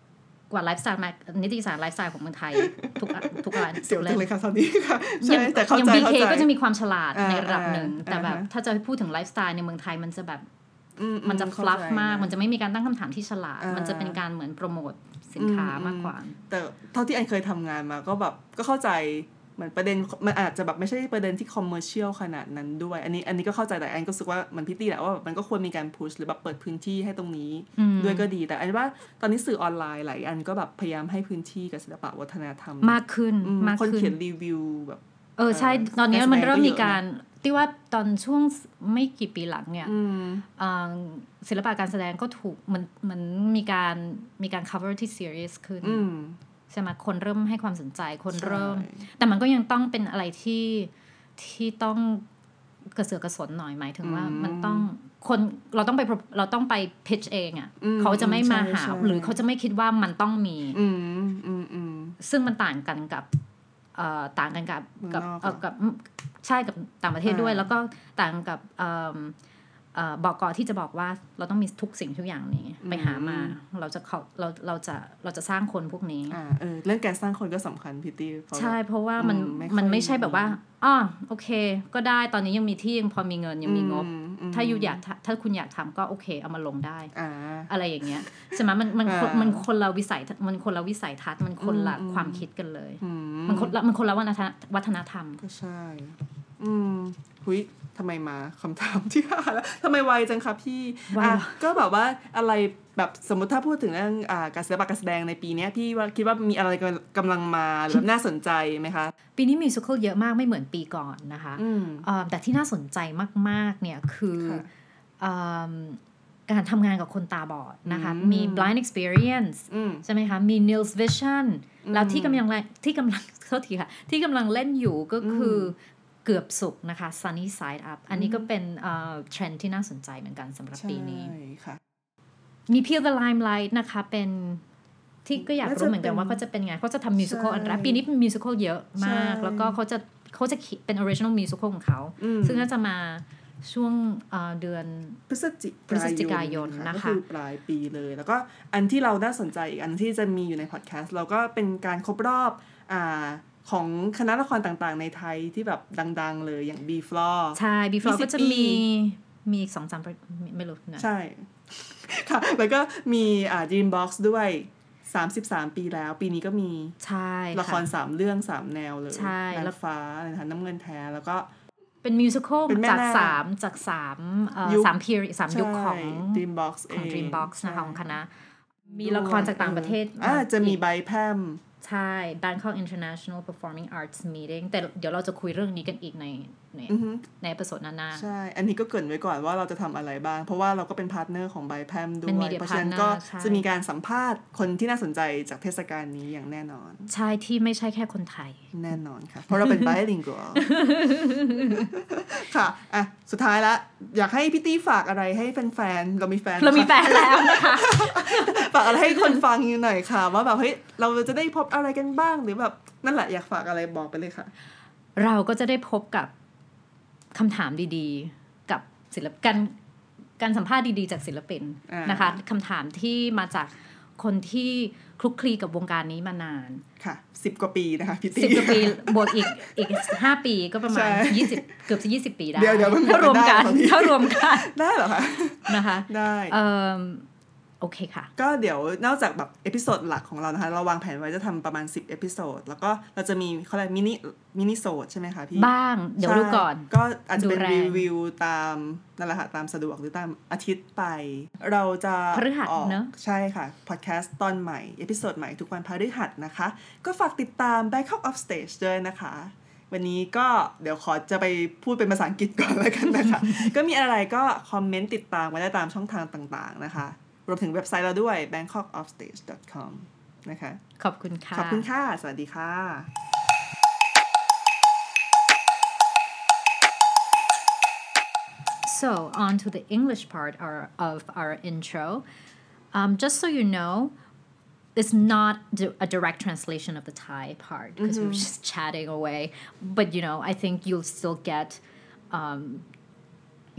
ว่าไลฟ์สไตล์นิตยสารไลฟ์สไตล์ของเมืองไทย ทุกอันทุกอันเสียวทุกจัเล่งมเลยค่ะตอนนี้ค่ะอใช่ย่างแต่เข้าอย่างใจ BK เข้าใจก็จะมีความฉลาดอ่าในระดับหนึ่งอ่าแต่แบบอ่าฮะถ้าจะให้พูดถึงไลฟ์สไตล์ในเมืองไทยมันจะแบบอืมมันจะเข้าฟลัฟใจมากนะมันจะไม่มีการตั้งคำถามที่ฉลาดอ่ามัมันจะเป็นการเหมือนโปรโมทสินค้ามากกว่า แต่เท่าที่แอนเคยทำงานมาก็แบบก็เข้าใจ เหมือนประเด็นมันอาจจะแบบไม่ใช่ประเด็นที่ commercial ขนาดนั้นด้วย อันนี้อันนี้ก็เข้าใจแต่แอนก็รู้สึกว่าเหมือนพี่ตี้แหละว่าแบบมันก็ควรมีการ push หรือแบบเปิดพื้นที่ให้ตรงนี้อืมด้วยก็ดีแต่แอนว่าตอนนี้สื่อออนไลน์หลายอันก็แบบพยายามให้พื้นที่กับศิลปะวัฒนธรรม มากขึ้นอืมมากขึ้นคนเขียนรีวิวแบบเออใช่เอ่อตอนนี้นักแสดงมันเริ่มก็เยอะมีการที่ว่าตอนช่วงไม่กี่ปีหลังเนี่ยอืมเอ่อศิลปะการแสดงก็ถูกมันมันมีการมีการ cover ที่ serious ขึ้นอืม ใช่ไหมคนเริ่มให้ความสนใจคนเริ่มใช่แต่มันก็ยังต้องเป็นอะไรที่ที่ต้องกระเสือกกระสนหน่อยหมายถึงว่าอืมมันต้องคนเราต้องไป pro- เราต้องไป pitch เองอะ่ะอืมเขาจะไม่มาใช่หาใช่หรือเขาจะไม่คิดว่ามันต้องมีอืมอืมอืมซึ่งมันต่างกันกับเอ่อต่างกันกับกับเมืองนอกเอ่อกับใช่กับต่างประเทศด้วยอ่าแล้วก็ต่างกับเอิ่มเอ่อ บอกกอที่จะบอกว่าเราต้องมีทุกสิ่งทุกอย่างนี้ไปหามาเราจะเขาเราเราจะเราจะสร้างคนพวกนี้อ่าเออเรื่องการสร้างคนก็สำคัญพี่ตี้เพราะใช่เพราะว่ามันอืมไม่ค่อยมันไม่ใช่แบบว่ามีอ๋อโอเค ก็ได้ตอนนี้ยังมีที่ยังพอมีเงินยังมีงบอืมถ้าอยู่อยากทำถ้าคุณอยากทำก็โอเค เอามาลงได้อ่าอะไรอย่างเงี้ยใช่ไหมมันมันคนอ่ามัมันคนละวิสัยมันคนละวิสัยทัศน์มันคนละอืมความคิดกันเลยอืมมันคนละมันคนละวัฒนธรรมวัฒนธรรมก็ใช่ อืมหุย ทำไมมาคำถามที่ห้าแล้วทำไมไวจังคะพี่ไวอะเหรอก็แบบว่าอะไรแบบสมมติถ้าพูดถึงเรื่องอ่าการศิลปะการแสดงในปีเนี้ยพี่ว่าคิดว่ามีอะไรกำลังมาหรือแบบน่าสนใจไหมคะ ปีนี้มิวสิควลเยอะมากไม่เหมือนปีก่อนนะคะอืมเอ่อแต่ที่น่าสนใจมากๆเนี่ยคือค่ะเอิ่มการทำงานกับคนตาบอดนะคะอืมมี blind experience อืมใช่ไหมคะ มี Nils Vision แล้วที่กำลังเล่นที่กำลังโทษทีค่ะ ที่กำลังเล่นอยู่ก็คืออ เกือบสุกนะคะ Sunny Side Up อันนี้ก็เป็นเทรนด์ที่น่าสนใจเหมือนกันสำหรับใช่ปีนี้ค่ะมี Peel the Limelight นะคะเป็นที่ก็อยากน่าจะรู้เหมือนกันเป็นว่าเขาจะเป็นไงเขาจะทำมิวสิควลใช่อันแรกปีนี้มิวสิควลเยอะมากใช่แล้วก็เขาจะเขาจะคิดเป็น original musical ของเขาอืมซึ่งน่าจะมาช่วงเอ่อเดือนพฤศจิพฤศจิกายนนะคะก็คือปลายปีเลย แล้วก็อันที่เราน่าสนใจอีกอันที่จะมีอยู่ในพอดแคสต์เราก็เป็นการครบรอบอ่า ของคณะละครต่างๆ ในไทยที่แบบดัง ๆ เลยอย่าง B Floor ใช่ before 20ก็จะปีมีมีอีกสองสามไม่ไม่รู้นะใช่ค่ะแล้วก็มีอ่า Dreambox ด้วย 33 ปีแล้ว ปีนี้ก็มีใช่ละครสามเรื่องสามแนวเลยใช่นาแล้งวฟ้านะคะน้ำเงินแท้แล้วก็เป็นมิวสิควลเป็นแม่จากนาคสามจากสามเอ่อยุคสาม period สามยุคของใช่ Dreambox ของเ Dreambox นะคะใช่ของคณะ มีละครจากต่างประเทศอ่าจะมีอีกใบแพร่ม ใช่ Bangkok International Performing Arts Meeting แต่เดี๋ยวเราจะคุยเรื่องนี้กันอีกในในอือฮึในเอพิโซดหน้าใช่ อันนี้ก็เกรินไว้ก่อนว่าเราจะทำอะไรบ้าง เพราะว่าเราก็เป็นพาร์ทเนอร์ของไบแพมด้วเป็นย media เพราะฉะนั้น partner ก็ใช่จะมีการสัมภาษณ์คนที่น่าสนใจจากเทศกาลนี้อย่างแน่นอนๆใช่ที่ไม่ใช่แค่คนไทย แน่นอนค่ะ เพราะเราเป็น bilingual ค่ะอะ สุดท้ายละ อยากให้พี่ตี้ฝากอะไรให้แฟนๆเรามีแฟนเรามีค่ะแฟนแล้วนะคะฝากอะไรให้คนฟังอยู่หน่อยค่ะ ว่าแบบเฮ้ยเราจะได้พบอะไรกันบ้างหรือแบบนั่นแหละอยากฝากอะไรบอกไปเลยค่ะ เราก็จะได้พบกับ คำถามดีๆ กับศิลปการการสัมภาษณ์ดีๆ จากศิลปินอ่านนะคะคำถามที่มาจากคนที่คลุกคลีกับวงการนี้มานานค่ะสิบกว่าปีนะคะพี่ตี้สิบกว่าปีบวกอีกอีกห้าปีก็ประมาณใช่ยี่สิบเกือบจะยี่สิบปีได้เดี๋ยวเดี๋ยวมันถ้ารวมกันได้เหรอพี่ถ้ารวมกันได้เหรอคะนะคะได้เอ่อ โอเคค่ะ ก็เดี๋ยวนอกจากแบบ episode หลักของเรานะคะ เราวางแผนไว้จะทำประมาณ 10 episode แล้วก็เราจะมีเขาเรียก mini minisode ใช่ไหมคะพี่ บ้าง เดี๋ยวดูก่อนใช่ก็อาจจะเป็นดูแรงรีวิวตามนั่นแหละค่ะ ตามสะดวกหรือตามอาทิตย์ไป เราจะพฤหัสออกเนอะใช่ค่ะ พอดแคสต์ตอนใหม่ episode ใหม่ทุกวันพฤหัสนะคะ ก็ฝากติดตาม Bangkok Off Stage ด้วยนะคะวันนี้ก็เดี๋ยวขอจะไปพูดเป็นภาษาอังกฤษก่อนแล้วกันนะคะ ก็มีอะไรก็คอมเมนต์ติดตามไว้ได้ตามช่องทางต่างๆนะคะ รวมถึงเว็บไซต์เราด้วย bangkokoffstage.com นะคะ ขอบคุณค่ะ ขอบคุณค่ะ สวัสดีค่ะ so on to the English part our, of our intro um, just so you know it's not a direct translation of the Thai part because mm-hmm. we were mm-hmm. just chatting away. But you know, I think you'll still get um,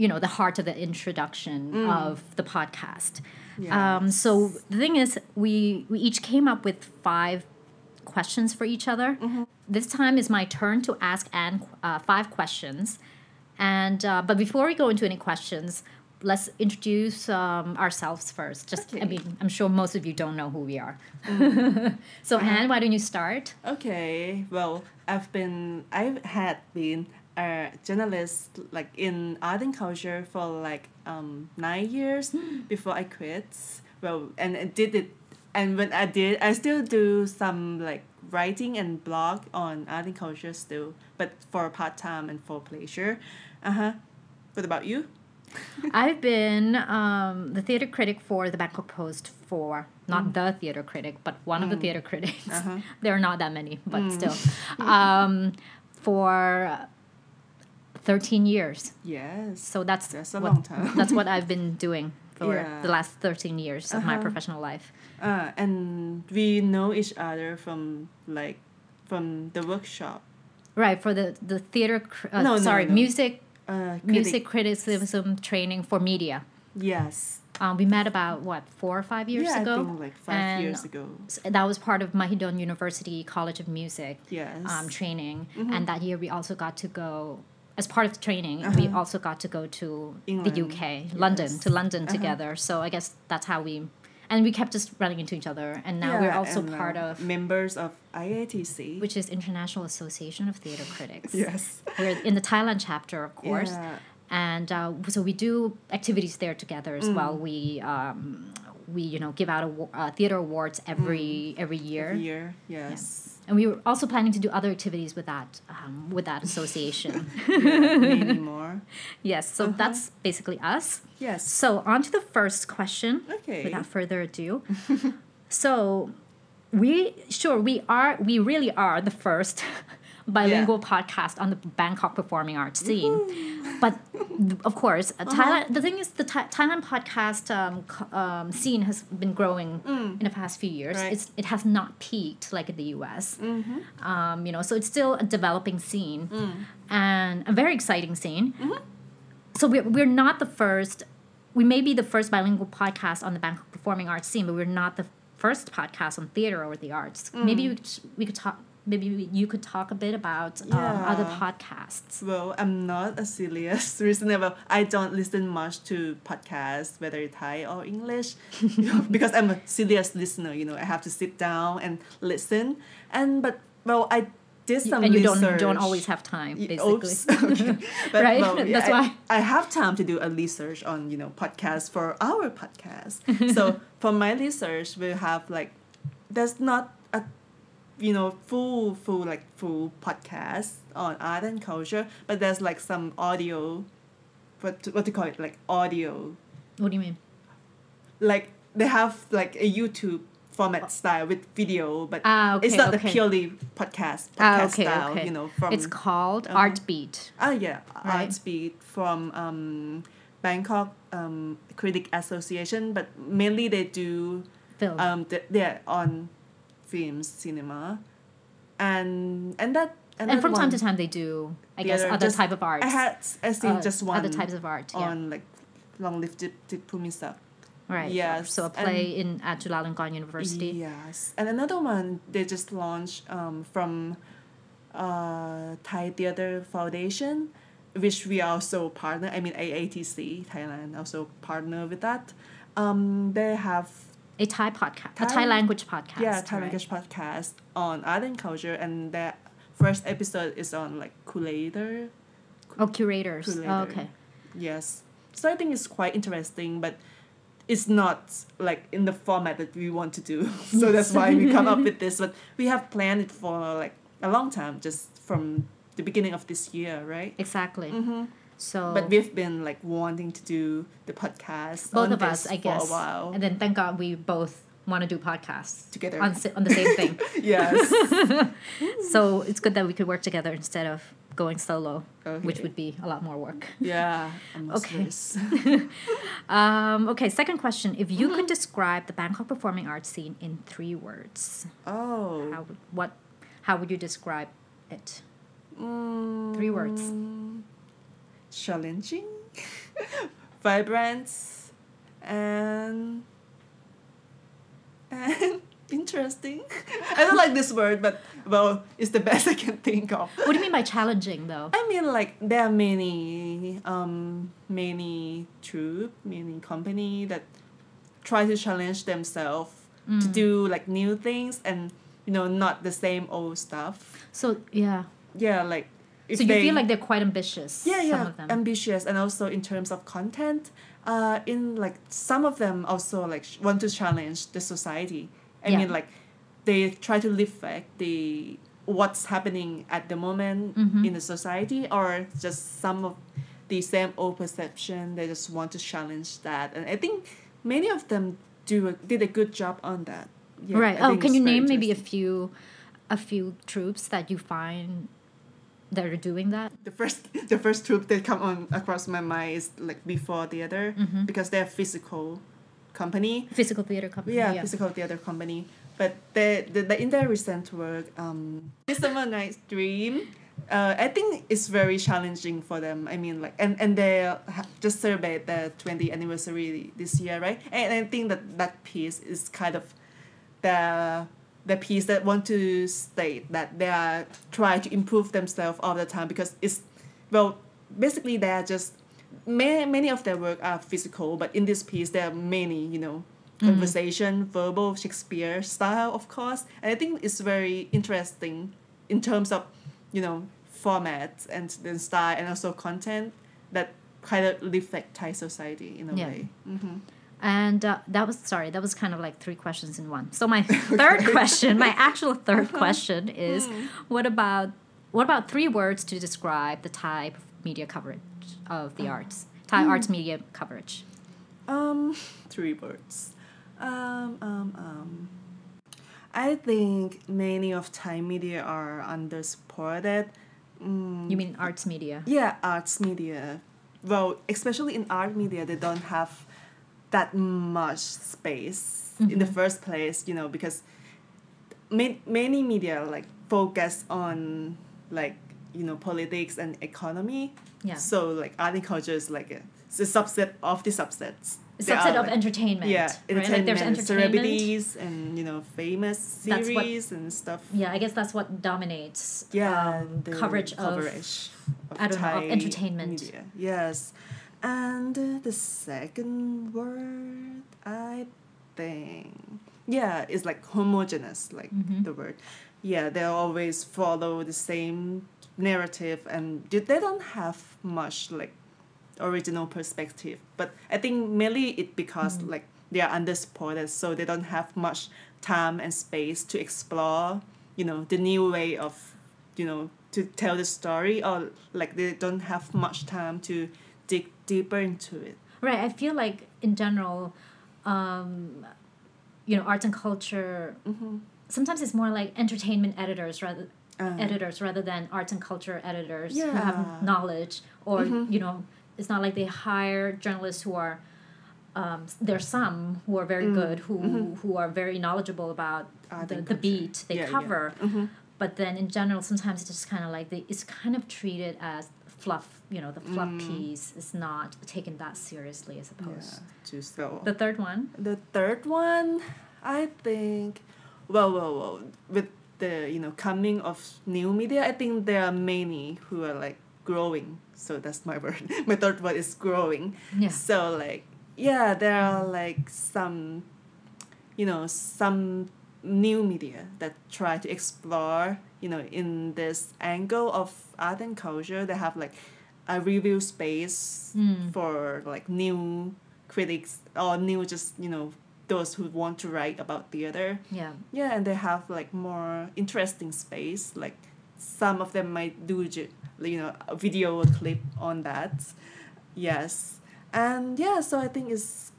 you know, the heart of the introduction of the podcast. Um, so, the thing is, we, we each came up with five questions for each other. This time is my turn to ask Anne uh, five questions. And uh, but before we go into any questions, let's introduce um, ourselves first. Just, I mean, I'm sure most of you don't know who we are. Mm. so. Anne, why don't you start? Okay, well, I've been, I had been a journalist like in art and culture for like um nine years before I quit. Well, and I did it, and when I did, I still do some like writing and blog on art and culture still, but for part time and for pleasure. Uh huh. What about you? I've been um, the theater critic for the Bangkok Post for not the theater critic, but one of the theater critics. Mm. Uh-huh. there are not that many, but Mm. still, um, for thirteen years. Yes. So that's That's a what, long time. that's what I've been doing for Yeah. the last thirteen years of my Uh-huh. professional life. Uh, and we know each other from like from the workshop. Right for the the theater. cr- Uh, No, no, sorry, no. music Uh, music critic. criticism training for media. Yes. Um, we met about what four or five years yeah, ago. I think like five And years ago. That was part of Mahidol University College of Music Yes. um, training, Mm-hmm. and that year we also got to go. As part of the training, we also got to go to the Uh-huh. England. UK, London, to London Uh-huh. together. So I guess that's how we, and we kept just running into each other. And now we're also uh, part of, members of IATC. which is International Association of Theatre Critics. yes. We're in the Thailand chapter, of course. Yeah. and uh, so we do activities there together Mm. as well. We um, we you know give out awa- uh, theater awards every every year, Mm. Year. Yes. And we were also planning to do other activities with that um, with that association. yeah, many more. yes, so Uh-huh. that's basically us. Yes. So on to the first question. Okay. Without further ado, so we sure we are we really are the first bilingual podcast on the Bangkok performing arts scene. But of course, uh, Uh-huh. Thailand. The thing is, the Tha- Thailand podcast um, um, scene has been growing in the past few years. Mm. Right. It's it has not peaked like in the U.S. Mm-hmm. Um, you know, so it's still a developing scene Mm. and a very exciting scene. Mm-hmm. So we're we're not the first. We may be the first bilingual podcast on the Bangkok performing arts scene, but we're not the first podcast on theater or the arts. Mm. Maybe we could, we could talk. Maybe you could talk a bit about um, other podcasts. Well, I'm not a serious listener. I don't listen much to podcasts, whether Thai or English, because I'm a serious listener. You know, I have to sit down and listen. And but well, I did some and you don't research. don't always have time, basically. Oops. okay. But, Right? well, yeah, That's I, why. I have time to do a research on you know podcasts for our podcast. so for my research, we have like there's not a you know full full like full podcast on art and culture, but there's like some audio. What what do you call it? Like audio, What do you mean? like they have like a YouTube format style with video, but Ah, okay, it's not okay. the purely podcast podcast Ah, okay, style. You know from it's called uh-huh. Art Beat. Ah yeah, Right. Art Speed from um, Bangkok um, Critic Association, but mainly they do Film. um, th- they're on films, cinema, and and that and, and from time to time, they do, I guess, theater, other just- type of arts. I had I seen uh, just one other types of art. Yeah. on like long lived Pumisak. right. yes, So a play in at Chulalongkorn University. Yes, and another one they just launched um, from uh, Thai Theatre Foundation, which we also partner. I mean AATC Thailand also partner with that. Um, they have A Thai podcast, a Thai- Thai language podcast. yeah Thai right? language podcast on art and culture, and their first episode is on like curator. Oh, curators. Oh, okay. Yes, so I think it's quite interesting, but it's not like in the format that we want to do. so that's why we come up with this. But we have planned it for like a long time, just from the beginning of this year, right? Exactly. Mm-hmm. So But we've been like wanting to do the podcast. both of us, I guess, for a while and then thank God we both want to do podcasts together. on on the same thing. yes. so it's good that we could work together instead of going solo, which would be a lot more work. Yeah. Okay. Um, okay, second question: If you Mm-hmm. could describe the Bangkok performing arts scene in three words, Oh. how would, what how would you describe it? Mm, Three words. Challenging, vibrant, and and interesting. I don't like this word, but well, it's the best I can think of. What do you mean by challenging, though? I mean, like there are many, um, many troop, many company that try to challenge themselves to do like new things and you know not the same old stuff. So yeah. Yeah, like So you they, feel like they're quite ambitious. yeah Some yeah of them. ambitious and also in terms of content, uh, in like some of them also like sh- want to challenge the society. I Yeah. mean like they try to reflect the what's happening at the moment Mhm. in the society or just some of the same old perception they just want to challenge that and i think many of them do a, did a good job on that Yeah, right. I Oh, can you name maybe a few, a few troops that you find that are doing that? the first the first troop that come on across my mind is like before theater Mhm. because they're physical company Physical theater company. yeah, Yeah. physical theater company but the, the, the in their recent work um midsummer night's dream uh, I think it's very challenging for them. I mean, like, and and they just celebrate the 20th anniversary this year, right? And I think that that piece is kind of the the piece that want to state that they are trying to improve themselves all the time because it's well basically they are just many many of their work are physical but in this piece there are many you know conversation verbal shakespeare style of course and i think it's very interesting in terms of you know format and then style and also content that kind of reflect thai society in a Yeah. way mm-hmm. And uh, that was sorry, that was kind of like three questions in one. So my third question, my actual third question is, what about what about three words to describe the Thai media coverage of the arts, Thai arts media coverage? Um, three words. Um, um, um. I think many of Thai media are undersupported. Mm, You mean arts media? yeah, arts media. Well, especially in art media, they don't have that much space in the first place, you know, because ma- many media like focus on like you know politics and economy. Yeah. So like art and culture is like a, it's a subset of the subsets. A subset are, of like, entertainment. yeah, right? entertainment, Like there's entertainment. celebrities and you know famous That's what- series and stuff. Yeah, I guess that's what dominates Yeah, um, the coverage, coverage of, I don't know, of entertainment. media. Yes, and the second word I think yeah is like homogeneous, like Mhm. the word. Yeah, they always follow the same narrative, and they don't have much like original perspective. But I think mainly it because Mm. like they are undersupported, so they don't have much time and space to explore, you know, the new way of, you know, to tell the story, or like they don't have much time to deeper into it. Right. I feel like in general, um, you know, arts and culture. Mm-hmm. Sometimes it's more like entertainment editors rather Uh, editors rather than arts and culture editors who have knowledge or Mhm. you know it's not like they hire journalists who are um, there's some who are very Mm. good who Mhm. who are very knowledgeable about Art the, the beat they Yeah, yeah. cover Mhm. but then in general sometimes it's just kind of like they, it's kind of treated as fluff you know the fluff Mm. piece is not taken that seriously i suppose Yeah, to sell. the third one The third one, I think, well, well, well, with the you know coming of new media, I think there are many who are like growing. So that's my word. my third word is growing. yeah So like yeah, there are like some, you know, some new media that try to explore, you know, in this angle of art and culture. They have like a review space Mm. for like new critics or new just you know those who want to write about theater. yeah Yeah, and they have like more interesting space. Like some of them might do you know a video or clip on that. Yes, and yeah, so I think it's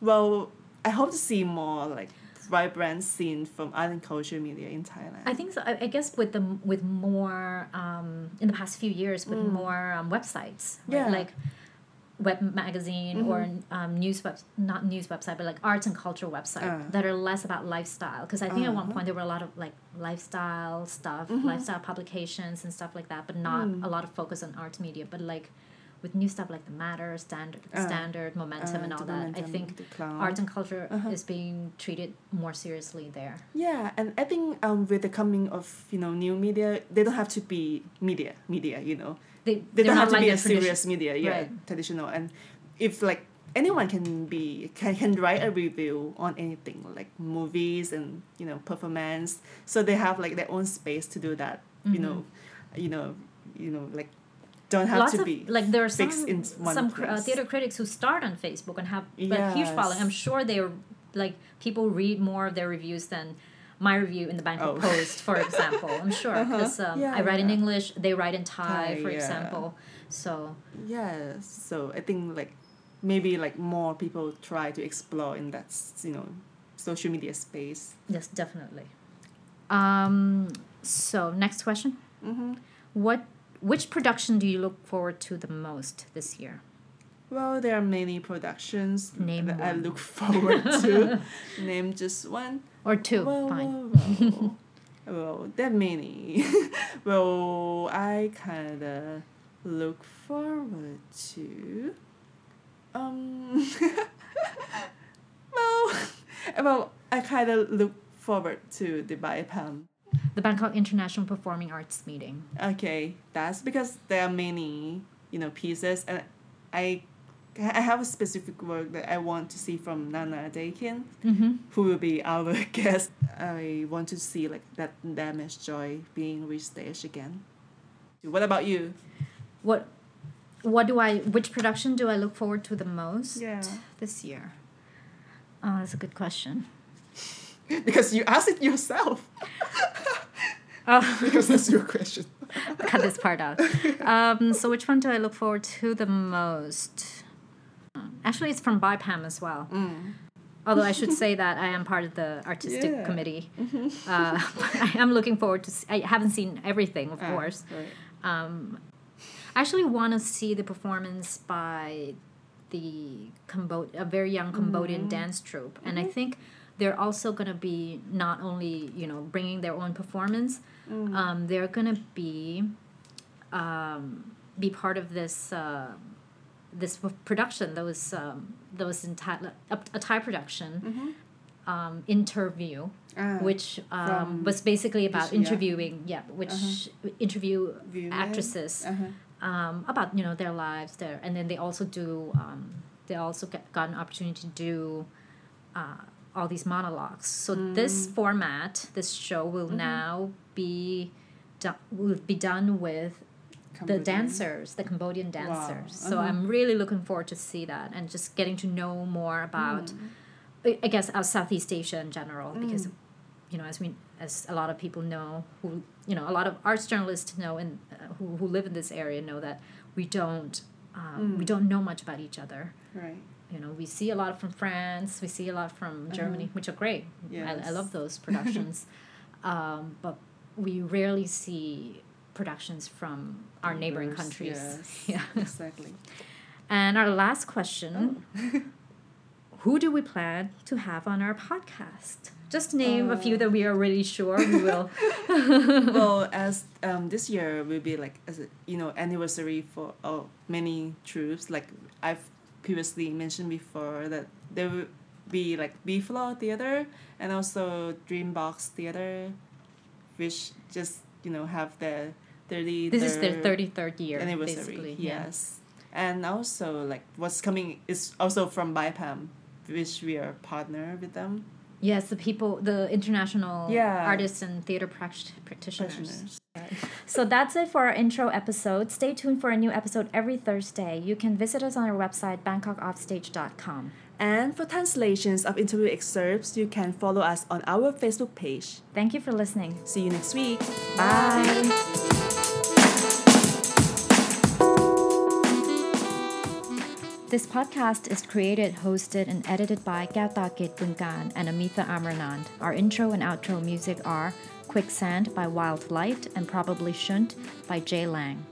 well. I hope to see more like vibrant scene from art and culture media in Thailand. I think so. I, I guess with the with more um, in the past few years with Mm. more um, websites, right? Yeah. like web magazine or um, news web not news website but like arts and culture website Uh. that are less about lifestyle because I think at one Uh-huh. point there were a lot of like lifestyle stuff Mhm. lifestyle publications and stuff like that but not Mm. a lot of focus on arts media but like with new stuff like the matter, standard, Uh, standard, momentum, Uh, and all that. I think arts and culture Uh-huh. is being treated more seriously there. Yeah, and I think um with the coming of you know new media, they don't have to be media media. You know, They, they don't have to like be a serious media. Yeah, Right. traditional. And if like anyone can be can, can write a review on anything like movies and you know performance, so they have like their own space to do that. You Mhm. know, you know, you know like don't have Lots to of be like there are some some uh, theater critics who start on Facebook and have a huge following. I'm sure they're like people read more of their reviews than my review in the Bangkok Oh. Post, for example. I'm sure Uh-huh. because um, Yeah, I write in. English, they write in Thai, Thai, for yeah. example. So Yeah, so I think like maybe like more people try to explore in that you know social media space. yes, definitely. Um, so next question: Mm-hmm. What which production do you look forward to the most this year? Well, there are many productions Name that I look forward to. Name just one. Or two? Well, Fine. well, well, well, are many. well, I kind of look forward to. Um. well, well, I kind of look forward to the BIPAM. The Bangkok International Performing Arts Meeting. Okay, that's because there are many, you know, pieces, and I, I have a specific work that I want to see from Nana Dakin, Mm-hmm. who will be our guest. I want to see like that damaged joy being restaged again. What about you? What what do I which production do I look forward to the most Yeah. this year? Oh, that's a good question. because you asked it yourself. Oh, Because that's your question. cut this part out. Um, so which one do I look forward to the most? Actually, it's from BIPAM as well. Mm. Although I should say that I am part of the artistic Yeah. committee. Uh, I am looking forward to. See, I haven't seen everything, of Ah, course. right. Um, I actually want to see the performance by the Cambo- a very young Cambodian dance troupe, and I think they're also going to be not only you know bringing their own performance, um, they're going to be um, be part of this. Uh, this production that was um, that was in Thai, a, a Thai production um, interview Ah, which um, was basically about this interviewing yeah which interview Women? actresses Uh-huh. um, about you know their lives there and then they also do um, they also get, got an opportunity to do uh, all these monologues so this Mm. format this show will Mm-hmm. now be do- will be done with the dancers the cambodian dancers so uh-huh. i'm really looking forward to see that and just getting to know more about Mm. I- guess uh, Southeast Asia in general, because Mm. you know, as we as a lot of people know, who you know, a lot of arts journalists know and uh, who who live in this area know that we don't um, we Mm. don't know much about each other. Right. You know, we see a lot from France, we see a lot from Germany, which are great. I, I Uh-huh. Love those productions, um, but we rarely see productions from our neighboring Neighbors, countries. Yes, Yeah. Exactly. And our last question Oh. Who do we plan to have on our podcast? Just name a few Uh, that we are really sure we will. well, as um, this year will be like as a you know anniversary for uh, many troops. Like I've previously mentioned before that there will be like B Floor Theater and also Dreambox Theater, which just you know have their thirty. This is their 33rd year, anniversary. basically. yeah. Yes, and also like what's coming is also from BIPAM, which we are partner with them. Yes, the people, the international Yeah. artists and theater pract- practitioners. Practitioners. So that's it for our intro episode. Stay tuned for a new episode every Thursday. You can visit us on our website, bangkokoffstage.com. And for translations of interview excerpts, you can follow us on our Facebook page. Thank you for listening. See you next week. Bye. This podcast is created, hosted, and edited by Gautakit Bungan and Amitha Amranand. Our intro and outro music are Quicksand by Wild Light and Probably Shouldn't by Jay Lang.